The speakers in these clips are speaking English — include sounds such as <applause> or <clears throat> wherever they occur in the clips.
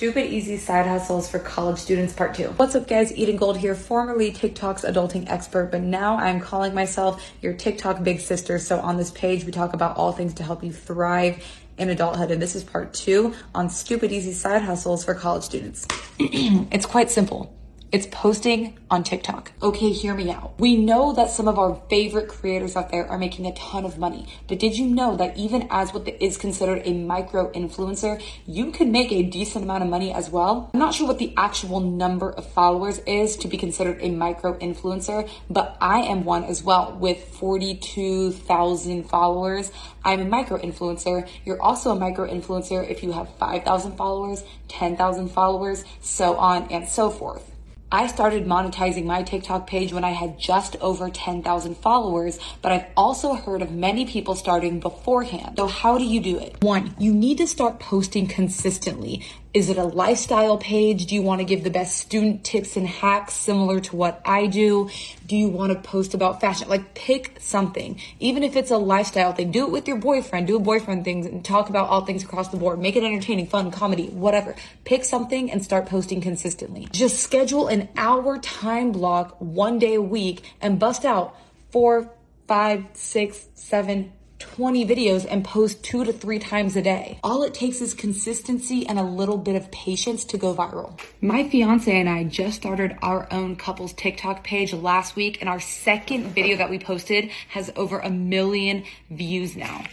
Stupid Easy Side Hustles for College Students Part 2. What's up, guys? Eden Gold here, formerly TikTok's adulting expert, but now I'm calling myself your TikTok big sister. So on this page, we talk about all things to help you thrive in adulthood. And this is part two on Stupid Easy Side Hustles for college students. <clears throat> it's quite simple. It's posting on TikTok. Okay, hear me out. We know that some of our favorite creators out there are making a ton of money, but did you know that even as what is considered a micro influencer, you can make a decent amount of money as well? I'm not sure what the actual number of followers is to be considered a micro influencer, but I am one as well with 42,000 followers. I'm a micro influencer. You're also a micro influencer if you have 5,000 followers, 10,000 followers, so on and so forth. I started monetizing my TikTok page when I had just over 10,000 followers, but I've also heard of many people starting beforehand. So how do you do it? One, you need to start posting consistently. Is it a lifestyle page? Do you want to give the best student tips and hacks similar to what I do? Do you want to post about fashion? Like pick something. Even if it's a lifestyle thing, do it with your boyfriend, do a boyfriend thing and talk about all things across the board. Make it entertaining, fun, comedy, whatever. Pick something and start posting consistently. Just schedule an hour time block one day a week and bust out four, five, six, seven, 20 videos and post two to three times a day. All it takes is consistency and a little bit of patience to go viral. My fiance and I just started our own couples TikTok page last week, and our second video that we posted has over a million views now.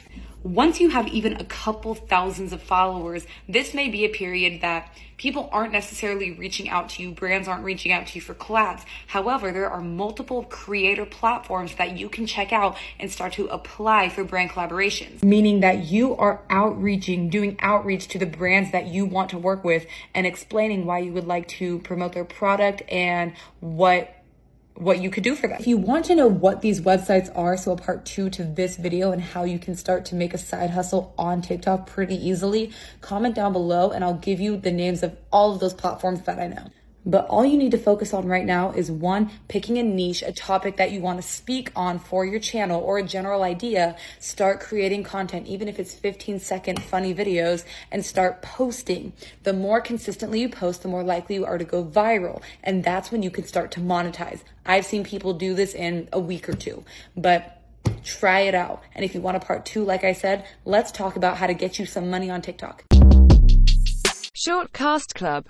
Once you have even a couple thousands of followers, this may be a period that people aren't necessarily reaching out to you, brands aren't reaching out to you for collabs. However, there are multiple creator platforms that you can check out and start to apply for brand collaborations. Meaning that you are outreaching, doing outreach to the brands that you want to work with and explaining why you would like to promote their product and what what you could do for them. If you want to know what these websites are, so a part two to this video and how you can start to make a side hustle on TikTok pretty easily, comment down below and I'll give you the names of all of those platforms that I know. But all you need to focus on right now is one, picking a niche, a topic that you want to speak on for your channel or a general idea. Start creating content, even if it's 15 second funny videos, and start posting. The more consistently you post, the more likely you are to go viral. And that's when you can start to monetize. I've seen people do this in a week or two, but try it out. And if you want a part two, like I said, let's talk about how to get you some money on TikTok. Short Cast Club